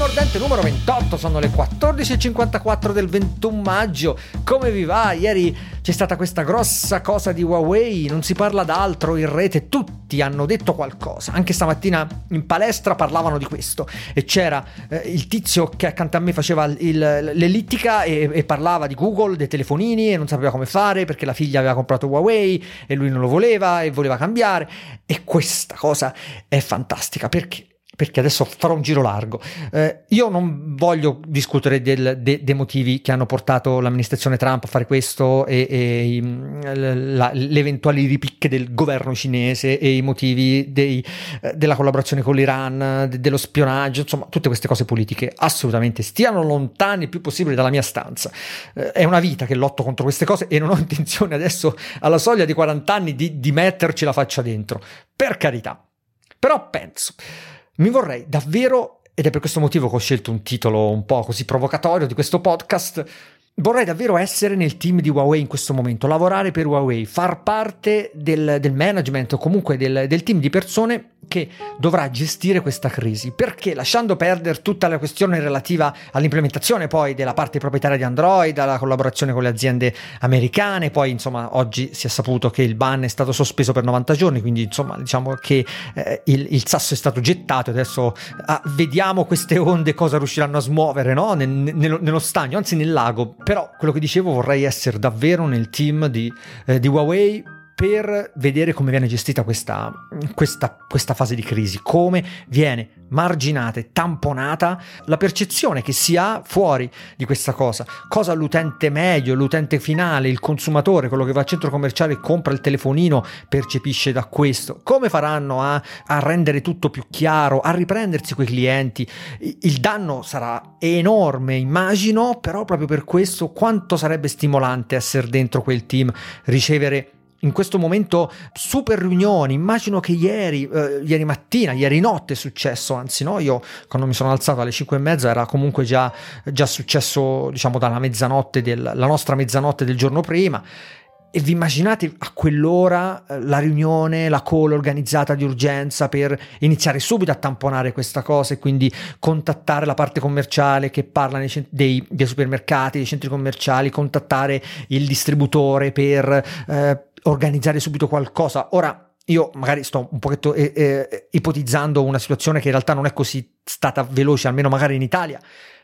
mordente numero 28, sono le 14.54 del 21 maggio. Come vi va? Ieri c'è stata questa grossa cosa di Huawei, non si parla d'altro in rete, tutti hanno detto qualcosa. Anche stamattina in palestra parlavano di questo e c'era eh, il tizio che accanto a me faceva il, l'ellittica e, e parlava di Google, dei telefonini e non sapeva come fare perché la figlia aveva comprato Huawei e lui non lo voleva e voleva cambiare. E questa cosa è fantastica perché perché adesso farò un giro largo. Eh, io non voglio discutere del, de, dei motivi che hanno portato l'amministrazione Trump a fare questo e, e la, le eventuali ripicche del governo cinese e i motivi dei, eh, della collaborazione con l'Iran, de, dello spionaggio, insomma, tutte queste cose politiche assolutamente stiano lontane il più possibile dalla mia stanza. Eh, è una vita che lotto contro queste cose e non ho intenzione adesso, alla soglia di 40 anni, di, di metterci la faccia dentro. Per carità. Però penso mi vorrei davvero, ed è per questo motivo che ho scelto un titolo un po' così provocatorio di questo podcast, Vorrei davvero essere nel team di Huawei in questo momento, lavorare per Huawei, far parte del, del management o comunque del, del, team di persone che dovrà gestire questa crisi. Perché lasciando perdere tutta la questione relativa all'implementazione poi della parte proprietaria di Android, alla collaborazione con le aziende americane, poi insomma oggi si è saputo che il ban è stato sospeso per 90 giorni, quindi insomma diciamo che eh, il, il, sasso è stato gettato, adesso ah, vediamo queste onde cosa riusciranno a smuovere no? Nel, nello, nello stagno, anzi nel lago però quello che dicevo vorrei essere davvero nel team di, eh, di Huawei per vedere come viene gestita questa, questa, questa, fase di crisi, come viene marginata e tamponata la percezione che si ha fuori di questa cosa, cosa l'utente medio, l'utente finale, il consumatore, quello che va al centro commerciale e compra il telefonino percepisce da questo, come faranno a, a rendere tutto più chiaro, a riprendersi quei clienti, il danno sarà enorme immagino, però proprio per questo quanto sarebbe stimolante essere dentro quel team, ricevere in questo momento super riunioni. Immagino che ieri, eh, ieri mattina, ieri notte è successo, anzi no, io quando mi sono alzato alle 5 e mezza era comunque già, già successo, diciamo, dalla mezzanotte, del, la nostra mezzanotte del giorno prima. E vi immaginate a quell'ora eh, la riunione, la call organizzata di urgenza per iniziare subito a tamponare questa cosa e quindi contattare la parte commerciale che parla dei, dei, supermercati, dei centri commerciali, contattare il distributore per eh, organizzare subito qualcosa. Ora, io magari sto un pochetto eh, eh, ipotizzando una situazione che in realtà non è così stata veloce, almeno magari in Italia,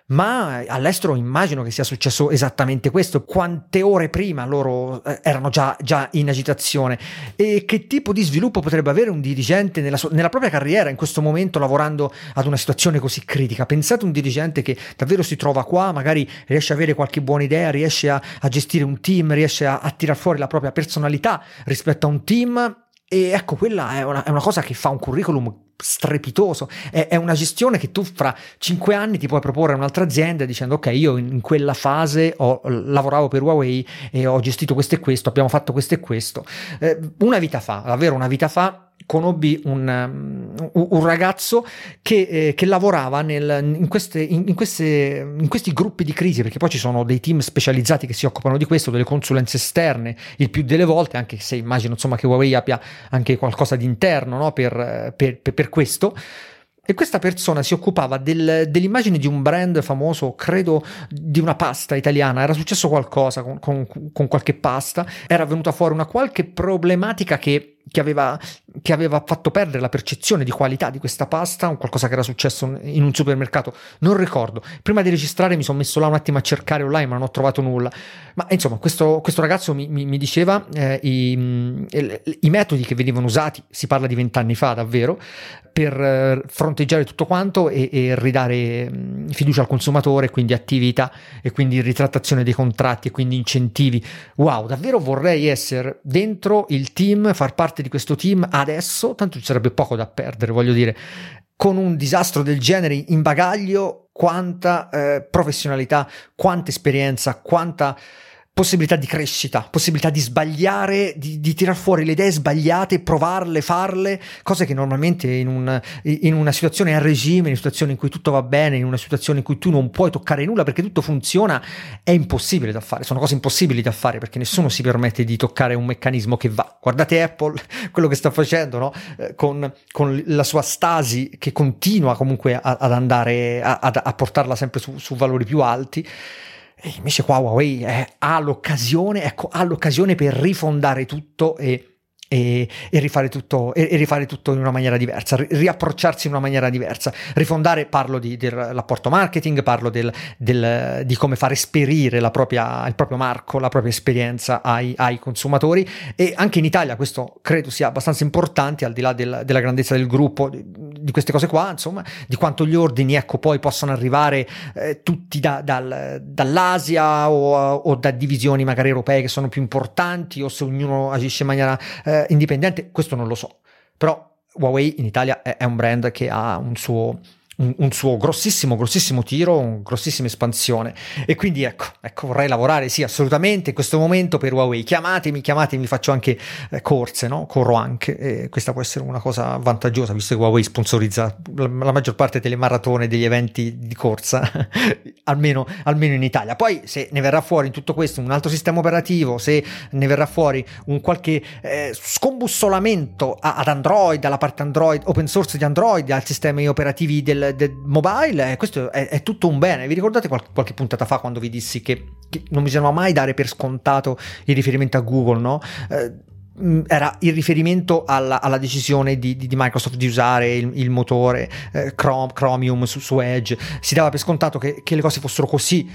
ma all'estero immagino che sia successo esattamente questo. Quante ore prima loro eh, erano già, già, in agitazione e che tipo di sviluppo potrebbe avere un dirigente nella, sua, nella propria carriera in questo momento lavorando ad una situazione così critica? Pensate un dirigente che davvero si trova qua, magari riesce a avere qualche buona idea, riesce a, a gestire un team, riesce a, a tirar fuori la propria personalità rispetto a un team e ecco, quella è una, è una, cosa che fa un curriculum strepitoso. È, è, una gestione che tu fra cinque anni ti puoi proporre a un'altra azienda dicendo ok, io in quella fase ho, lavoravo per Huawei e ho gestito questo e questo, abbiamo fatto questo e questo. Eh, una vita fa, davvero una vita fa, conobbi un, um, un ragazzo che, eh, che lavorava nel, in, queste, in, queste, in, questi gruppi di crisi, perché poi ci sono dei team specializzati che si occupano di questo, delle consulenze esterne, il più delle volte, anche se immagino insomma, che Huawei abbia anche qualcosa di interno no? per, per, per questo. E questa persona si occupava del, dell'immagine di un brand famoso, credo di una pasta italiana. Era successo qualcosa con, con, con qualche pasta, era venuta fuori una qualche problematica che che aveva, che aveva, fatto perdere la percezione di qualità di questa pasta, un qualcosa che era successo in un supermercato, non ricordo. Prima di registrare mi sono messo là un attimo a cercare online, ma non ho trovato nulla. Ma insomma, questo, questo ragazzo mi, mi, mi diceva eh, i, i, metodi che venivano usati, si parla di vent'anni fa davvero, per eh, fronteggiare tutto quanto e, e ridare fiducia al consumatore, quindi attività e quindi ritrattazione dei contratti e quindi incentivi. Wow, davvero vorrei essere dentro il team, far parte parte di questo team adesso, tanto ci sarebbe poco da perdere, voglio dire, con un disastro del genere in bagaglio, quanta eh, professionalità, quanta esperienza, quanta possibilità di crescita, possibilità di sbagliare, di, di tirar fuori le idee sbagliate, provarle, farle, cose che normalmente in, un, in, una situazione a regime, in una situazione in cui tutto va bene, in una situazione in cui tu non puoi toccare nulla perché tutto funziona, è impossibile da fare, sono cose impossibili da fare perché nessuno si permette di toccare un meccanismo che va. Guardate Apple, quello che sta facendo, no? eh, con, con, la sua stasi che continua comunque ad andare, a, a, portarla sempre su, su valori più alti. E invece qua Huawei è, ha l'occasione, ecco, ha l'occasione per rifondare tutto e e, e, rifare tutto, e, e, rifare tutto, in una maniera diversa, riapprocciarsi in una maniera diversa, rifondare, parlo di, dell'apporto marketing, parlo del, del, di come far esperire propria, il proprio marco, la propria esperienza ai, ai, consumatori e anche in Italia questo credo sia abbastanza importante al di là del, della grandezza del gruppo, di, di, queste cose qua, insomma, di quanto gli ordini ecco poi possano arrivare eh, tutti da, dal, dall'Asia o, o, da divisioni magari europee che sono più importanti o se ognuno agisce in maniera... Eh, eh, indipendente, questo non lo so, però Huawei in Italia è, è un brand che ha un suo, un, un, suo grossissimo, grossissimo tiro, una grossissima espansione. E quindi ecco, ecco, vorrei lavorare, sì, assolutamente in questo momento per Huawei. Chiamatemi, chiamatemi, faccio anche eh, corse, no? Corro anche. E questa può essere una cosa vantaggiosa, visto che Huawei sponsorizza la, la maggior parte delle maratone, degli eventi di corsa, almeno, almeno in Italia. Poi, se ne verrà fuori in tutto questo un altro sistema operativo, se ne verrà fuori un qualche eh, scombussolamento ad Android, alla parte Android, open source di Android, al sistemi operativi del del, mobile, eh, questo è, è, tutto un bene. Vi ricordate qualche, qualche puntata fa quando vi dissi che, che, non bisogna mai dare per scontato il riferimento a Google, no? Eh, mm, era il riferimento alla, alla decisione di, di, di, Microsoft di usare il, il motore eh, Chrome, Chromium su, su, Edge. Si dava per scontato che, che le cose fossero così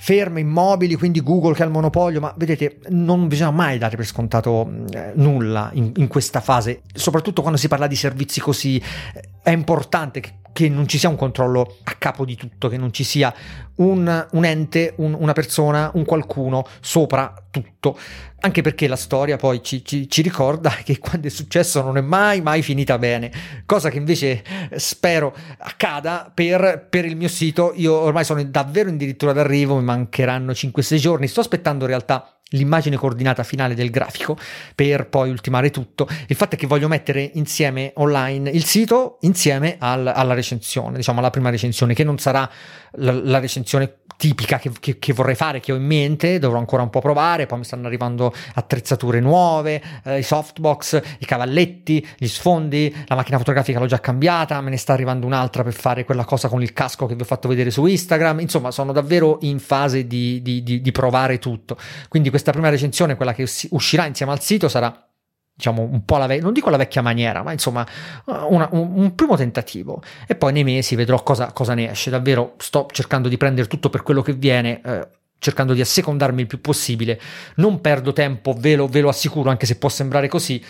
ferme, immobili, quindi Google che ha il monopolio, ma vedete, non bisogna mai dare per scontato eh, nulla in, in, questa fase, soprattutto quando si parla di servizi così, eh, è importante che che non ci sia un controllo a capo di tutto, che non ci sia un, un ente, un, una persona, un qualcuno sopra tutto. Anche perché la storia poi ci, ci, ci, ricorda che quando è successo non è mai, mai finita bene. Cosa che invece spero accada per, per il mio sito. Io ormai sono davvero addirittura d'arrivo, mi mancheranno 5-6 giorni. Sto aspettando in realtà l'immagine coordinata finale del grafico per poi ultimare tutto. Il fatto è che voglio mettere insieme online il sito insieme al, alla recensione, diciamo alla prima recensione, che non sarà la, la recensione tipica che, che, che, vorrei fare, che ho in mente, dovrò ancora un po' provare, poi mi stanno arrivando attrezzature nuove, eh, i softbox, i cavalletti, gli sfondi, la macchina fotografica l'ho già cambiata, me ne sta arrivando un'altra per fare quella cosa con il casco che vi ho fatto vedere su Instagram, insomma sono davvero in fase di, di, di, di provare tutto. Quindi questa prima recensione, quella che uscirà insieme al sito, sarà diciamo un po' la vecchia, non dico la vecchia maniera, ma insomma una, un, un, primo tentativo e poi nei mesi vedrò cosa, cosa, ne esce. Davvero sto cercando di prendere tutto per quello che viene. Eh, cercando di assecondarmi il più possibile, non perdo tempo, ve lo, ve lo assicuro, anche se può sembrare così,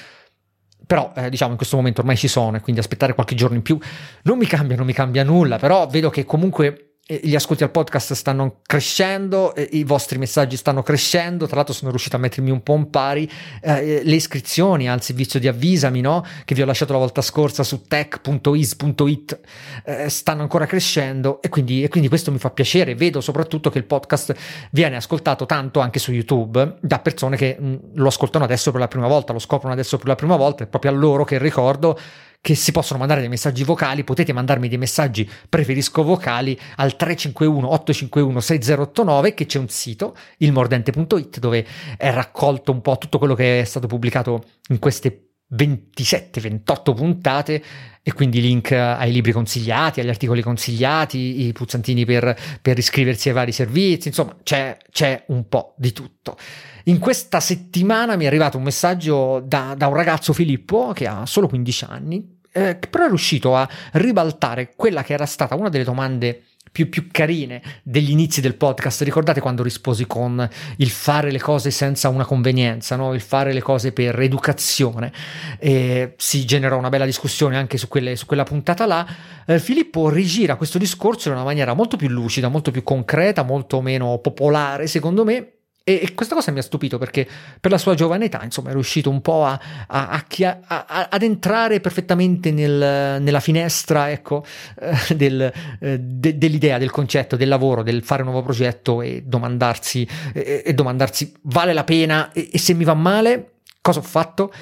però eh, diciamo in questo momento ormai ci sono e quindi aspettare qualche giorno in più non mi cambia, non mi cambia nulla, però vedo che comunque gli ascolti al podcast stanno crescendo, i vostri messaggi stanno crescendo, tra l'altro sono riuscito a mettermi un po' in pari, eh, le iscrizioni al servizio di avvisami, no? che vi ho lasciato la volta scorsa su tech.is.it, eh, stanno ancora crescendo. E quindi, e quindi questo mi fa piacere, vedo soprattutto che il podcast viene ascoltato tanto anche su YouTube da persone che mh, lo ascoltano adesso per la prima volta, lo scoprono adesso per la prima volta, è proprio a loro che ricordo che si possono mandare dei messaggi vocali, potete mandarmi dei messaggi preferisco vocali al 351 851 6089 che c'è un sito, ilmordente.it dove è raccolto un po' tutto quello che è stato pubblicato in queste 27-28 puntate e quindi link ai libri consigliati, agli articoli consigliati, i puzzantini per, per iscriversi ai vari servizi, insomma c'è, c'è, un po' di tutto. In questa settimana mi è arrivato un messaggio da, da un ragazzo Filippo che ha solo 15 anni, eh, però è riuscito a ribaltare quella che era stata una delle domande più, più, carine degli inizi del podcast. Ricordate quando risposi con il fare le cose senza una convenienza, no? il fare le cose per educazione. E si generò una bella discussione anche su, quelle, su quella puntata là. Eh, Filippo rigira questo discorso in una maniera molto più lucida, molto più concreta, molto meno popolare, secondo me. E, e, questa cosa mi ha stupito perché per la sua giovane età, insomma, è riuscito un po' a, a, a, ad entrare perfettamente nel, nella finestra, ecco, eh, del, eh, de, dell'idea, del concetto, del lavoro, del fare un nuovo progetto e domandarsi, eh, e domandarsi vale la pena e, e se mi va male, cosa ho fatto?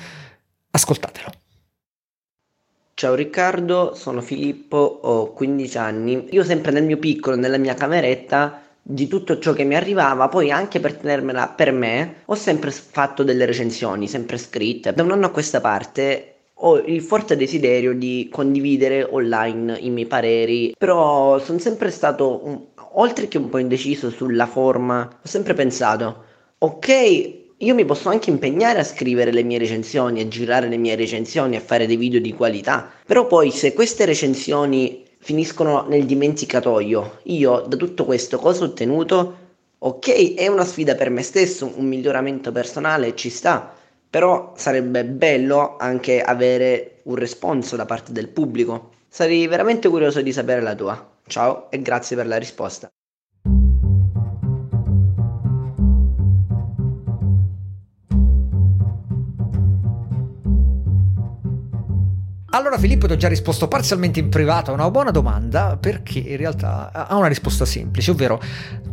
Ascoltatelo. Ciao Riccardo, sono Filippo, ho 15 anni. Io sempre nel mio piccolo, nella mia cameretta, di tutto ciò che mi arrivava, poi anche per tenermela per me, ho sempre fatto delle recensioni, sempre scritte. Da un anno a questa parte ho il forte desiderio di condividere online i miei pareri, però sono sempre stato, un, oltre che un po' indeciso sulla forma, ho sempre pensato, ok, io mi posso anche impegnare a scrivere le mie recensioni, a girare le mie recensioni, a fare dei video di qualità, però poi se queste recensioni finiscono nel dimenticatoio, io da tutto questo cosa ho ottenuto? Ok, è una sfida per me stesso, un miglioramento personale, ci sta, però sarebbe bello anche avere un responso da parte del pubblico. Sarei veramente curioso di sapere la tua. Ciao e grazie per la risposta. Allora Filippo ti ho già risposto parzialmente in privato a una buona domanda perché in realtà ha una risposta semplice, ovvero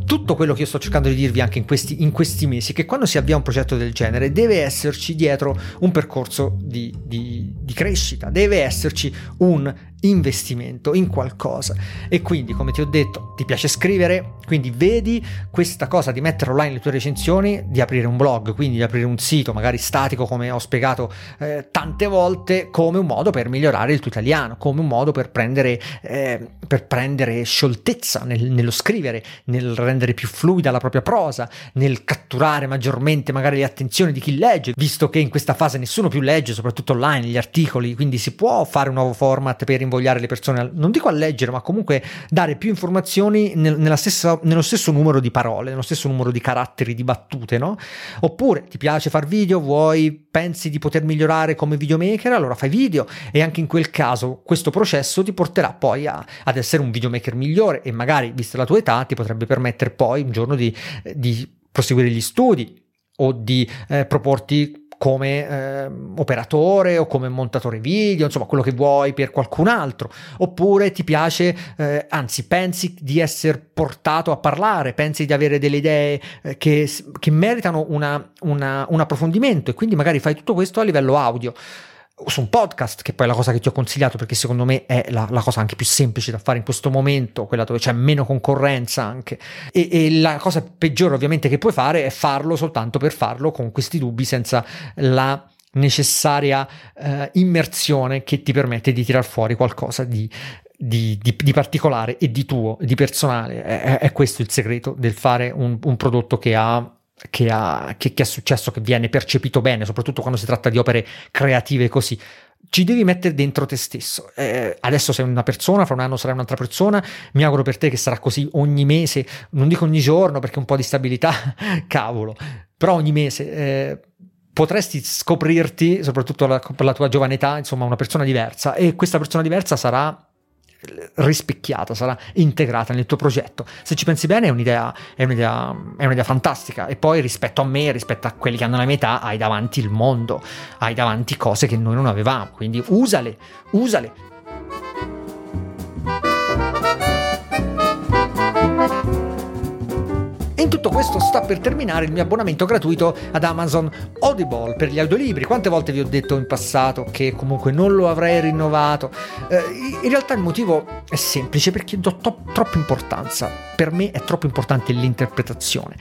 tutto quello che io sto cercando di dirvi anche in questi, in questi mesi, che quando si avvia un progetto del genere deve esserci dietro un percorso di, di, di crescita, deve esserci un investimento in qualcosa. E quindi, come ti ho detto, ti piace scrivere, quindi vedi questa cosa di mettere online le tue recensioni, di aprire un blog, quindi di aprire un sito, magari statico, come ho spiegato eh, tante volte, come un modo per migliorare il tuo italiano, come un modo per prendere, eh, per prendere scioltezza nel, nello scrivere, nel rendere più fluida la propria prosa, nel catturare maggiormente magari le attenzioni di chi legge, visto che in questa fase nessuno più legge, soprattutto online, gli articoli, quindi si può fare un nuovo format per invogliare invogliare le persone, non dico a leggere, ma comunque dare più informazioni nel, stessa, nello stesso numero di parole, nello stesso numero di caratteri, di battute, no? Oppure ti piace fare video, vuoi, pensi di poter migliorare come videomaker, allora fai video e anche in quel caso questo processo ti porterà poi a, ad essere un videomaker migliore e magari, vista la tua età, ti potrebbe permettere poi un giorno di, di proseguire gli studi o di eh, proporti come eh, operatore o come montatore video, insomma quello che vuoi per qualcun altro, oppure ti piace, eh, anzi pensi di essere portato a parlare, pensi di avere delle idee eh, che, che, meritano una, una, un approfondimento e quindi magari fai tutto questo a livello audio su un podcast, che poi è la cosa che ti ho consigliato perché secondo me è la, la, cosa anche più semplice da fare in questo momento, quella dove c'è meno concorrenza anche. E, e, la cosa peggiore ovviamente che puoi fare è farlo soltanto per farlo con questi dubbi senza la necessaria eh, immersione che ti permette di tirar fuori qualcosa di, di, di, di, particolare e di tuo, di personale. È, è questo il segreto del fare un, un prodotto che ha che, ha, che, che è successo, che viene percepito bene, soprattutto quando si tratta di opere creative così ci devi mettere dentro te stesso. Eh, adesso sei una persona, fra un anno sarai un'altra persona. Mi auguro per te che sarà così ogni mese, non dico ogni giorno perché un po' di stabilità, cavolo, però ogni mese. Eh, potresti scoprirti, soprattutto la, per la tua giovane età, insomma, una persona diversa e questa persona diversa sarà rispecchiata, sarà integrata nel tuo progetto. Se ci pensi bene è un'idea, è un'idea, è un'idea fantastica e poi rispetto a me, rispetto a quelli che hanno la mia età, hai davanti il mondo, hai davanti cose che noi non avevamo, quindi usale, usale. Tutto questo sta per terminare il mio abbonamento gratuito ad Amazon Audible per gli audiolibri. Quante volte vi ho detto in passato che comunque non lo avrei rinnovato? Eh, in realtà il motivo è semplice perché do to- troppa importanza per me è troppo importante l'interpretazione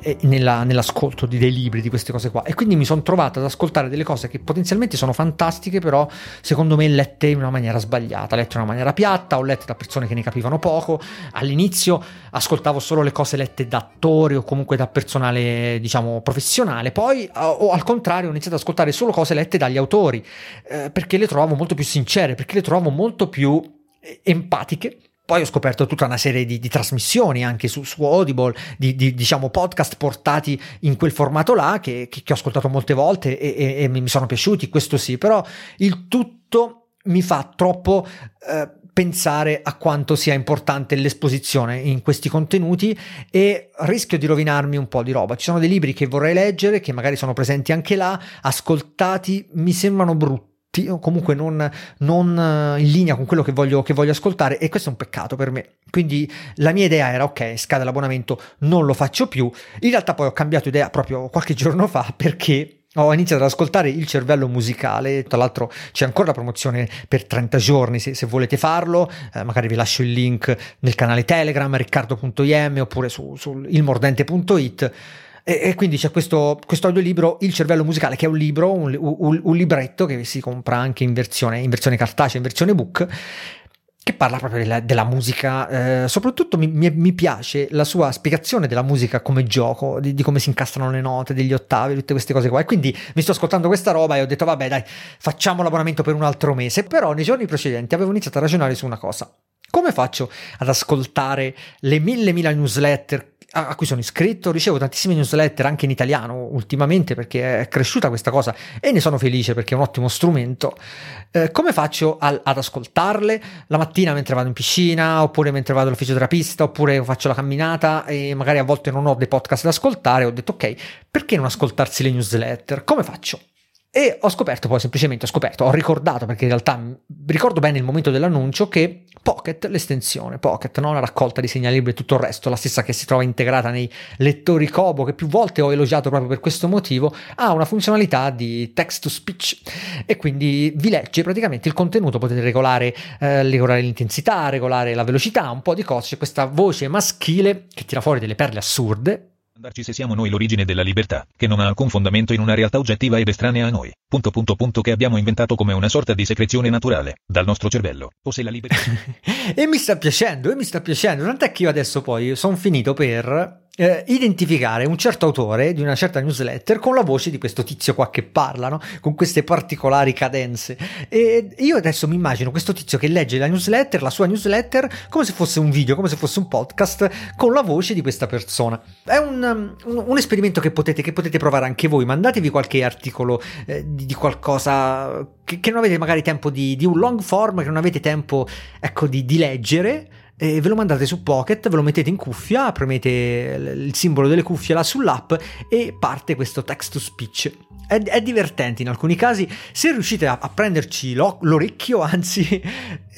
eh, nella, nell'ascolto di dei libri, di queste cose qua. E quindi mi sono trovato ad ascoltare delle cose che potenzialmente sono fantastiche, però secondo me lette in una maniera sbagliata, lette in una maniera piatta, o lette da persone che ne capivano poco. All'inizio ascoltavo solo le cose lette da attori o comunque da personale, diciamo, professionale. Poi, o al contrario, ho iniziato ad ascoltare solo cose lette dagli autori, eh, perché le trovavo molto più sincere, perché le trovavo molto più eh, empatiche poi ho scoperto tutta una serie di, di trasmissioni anche su, su Audible, di, di, diciamo podcast portati in quel formato là che, che, che ho ascoltato molte volte e, e, e, mi sono piaciuti, questo sì, però il tutto mi fa troppo... Eh, pensare a quanto sia importante l'esposizione in questi contenuti e rischio di rovinarmi un po' di roba. Ci sono dei libri che vorrei leggere, che magari sono presenti anche là, ascoltati, mi sembrano brutti comunque non, non, eh, in linea con quello che voglio, che voglio ascoltare e questo è un peccato per me. Quindi la mia idea era ok, scade l'abbonamento, non lo faccio più. In realtà poi ho cambiato idea proprio qualche giorno fa perché ho iniziato ad ascoltare il cervello musicale, tra l'altro c'è ancora la promozione per 30 giorni se, se volete farlo, eh, magari vi lascio il link nel canale Telegram riccardo.im oppure su, su ilmordente.it e, e, quindi c'è questo, questo audiolibro Il cervello musicale che è un libro, un, un, un libretto che si compra anche in versione, in versione cartacea, in versione book che parla proprio della, della musica, eh, soprattutto mi, mi, piace la sua spiegazione della musica come gioco, di, di, come si incastrano le note, degli ottavi, tutte queste cose qua. E quindi mi sto ascoltando questa roba e ho detto vabbè dai, facciamo l'abbonamento per un altro mese. Però nei giorni precedenti avevo iniziato a ragionare su una cosa. Come faccio ad ascoltare le mille mila newsletter a cui sono iscritto, ricevo tantissime newsletter anche in italiano ultimamente perché è cresciuta questa cosa e ne sono felice perché è un ottimo strumento. Eh, come faccio al, ad ascoltarle la mattina mentre vado in piscina oppure mentre vado all'ufficio oppure faccio la camminata e magari a volte non ho dei podcast da ascoltare? Ho detto ok, perché non ascoltarsi le newsletter? Come faccio? E ho scoperto poi semplicemente, ho scoperto, ho ricordato perché in realtà ricordo bene il momento dell'annuncio che Pocket, l'estensione Pocket, no? la raccolta di segnali libri e tutto il resto, la stessa che si trova integrata nei lettori Kobo, che più volte ho elogiato proprio per questo motivo, ha una funzionalità di text to speech e quindi vi legge praticamente il contenuto, potete regolare, eh, regolare l'intensità, regolare la velocità, un po' di cose, c'è questa voce maschile che tira fuori delle perle assurde Andarci se siamo noi l'origine della libertà, che non ha alcun fondamento in una realtà oggettiva ed estranea a noi. Punto punto punto che abbiamo inventato come una sorta di secrezione naturale, dal nostro cervello. O se la libertà... e mi sta piacendo, e mi sta piacendo. Tant'è che io adesso poi sono finito per eh, identificare un certo autore di una certa newsletter con la voce di questo tizio qua che parla, no? con queste particolari cadenze. E io adesso mi immagino questo tizio che legge la newsletter, la sua newsletter, come se fosse un video, come se fosse un podcast, con la voce di questa persona. È un, un, un esperimento che potete, che potete, provare anche voi. Mandatevi qualche articolo eh, di, di, qualcosa che, che, non avete magari tempo di, di un long form, che non avete tempo ecco, di, di leggere ve lo mandate su Pocket, ve lo mettete in cuffia, premete il simbolo delle cuffie là sull'app e parte questo text to speech. È, divertente in alcuni casi, se riuscite a, prenderci lo, l'orecchio, anzi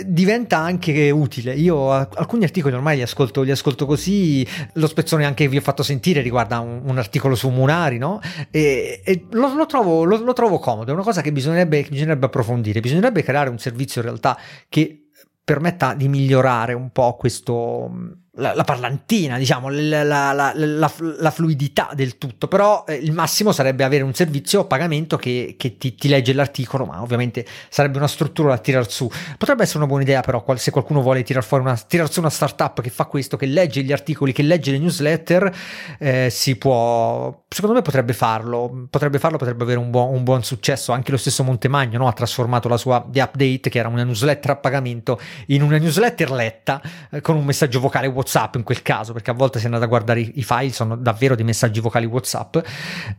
diventa anche utile. Io alcuni articoli ormai li ascolto, li ascolto così, lo spezzone anche che vi ho fatto sentire riguarda un, un articolo su Munari, no? E, e lo, lo, trovo, lo, lo, trovo, comodo, è una cosa che bisognerebbe, bisognerebbe approfondire, bisognerebbe creare un servizio in realtà che permetta di migliorare un po' questo la, la, parlantina, diciamo, la, la, la, fluidità del tutto, però eh, il massimo sarebbe avere un servizio a pagamento che, che ti, ti, legge l'articolo, ma ovviamente sarebbe una struttura da tirar su. Potrebbe essere una buona idea però qual, se qualcuno vuole tirar, fuori una, tirar su una startup che fa questo, che legge gli articoli, che legge le newsletter, eh, si può, secondo me potrebbe farlo, potrebbe farlo, potrebbe avere un buon, un buon successo, anche lo stesso Montemagno no? ha trasformato la sua The Update, che era una newsletter a pagamento, in una newsletter letta eh, con un messaggio vocale in quel caso, perché a volte se andate a guardare i, i file sono davvero dei messaggi vocali WhatsApp,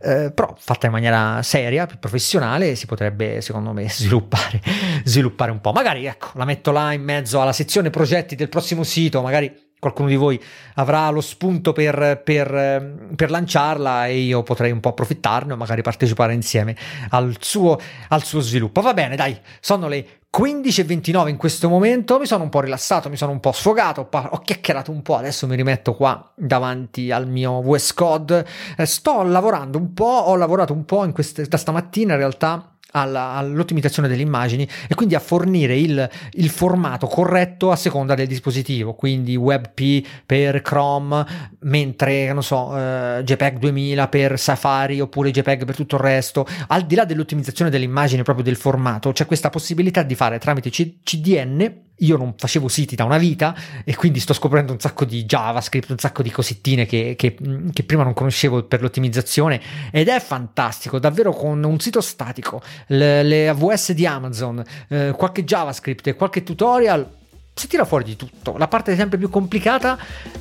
eh, però fatta in maniera seria, più professionale, si potrebbe secondo me sviluppare, sviluppare un po'. Magari ecco, la metto là in mezzo alla sezione progetti del prossimo sito, magari qualcuno di voi avrà lo spunto per, per, per, lanciarla e io potrei un po' approfittarne o magari partecipare insieme al suo, al suo sviluppo. Va bene, dai, sono le 15.29 in questo momento, mi sono un po' rilassato, mi sono un po' sfogato, ho chiacchierato un po', adesso mi rimetto qua davanti al mio VS Code, eh, sto lavorando un po', ho lavorato un po' queste, da stamattina in realtà alla, all'ottimizzazione delle immagini e quindi a fornire il, il, formato corretto a seconda del dispositivo, quindi WebP per Chrome, mentre non so, eh, JPEG 2000 per Safari oppure JPEG per tutto il resto. Al di là dell'ottimizzazione delle immagini proprio del formato, c'è questa possibilità di fare tramite C- CDN io non facevo siti da una vita e quindi sto scoprendo un sacco di JavaScript, un sacco di cosettine che, che, che, prima non conoscevo per l'ottimizzazione ed è fantastico, davvero con un sito statico, le, le AWS di Amazon, eh, qualche JavaScript e qualche tutorial, si tira fuori di tutto. La parte sempre più complicata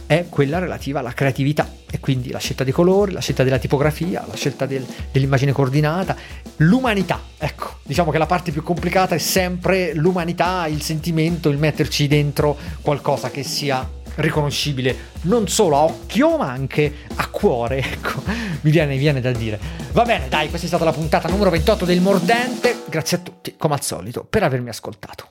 è quella relativa alla creatività. E quindi la scelta dei colori, la scelta della tipografia, la scelta del, dell'immagine coordinata, l'umanità, ecco diciamo che la parte più complicata è sempre l'umanità, il sentimento, il metterci dentro qualcosa che sia riconoscibile non solo a occhio ma anche a cuore. Ecco mi viene, mi viene da dire. Va bene dai questa è stata la puntata numero 28 del Mordente. Grazie a tutti come al solito per avermi ascoltato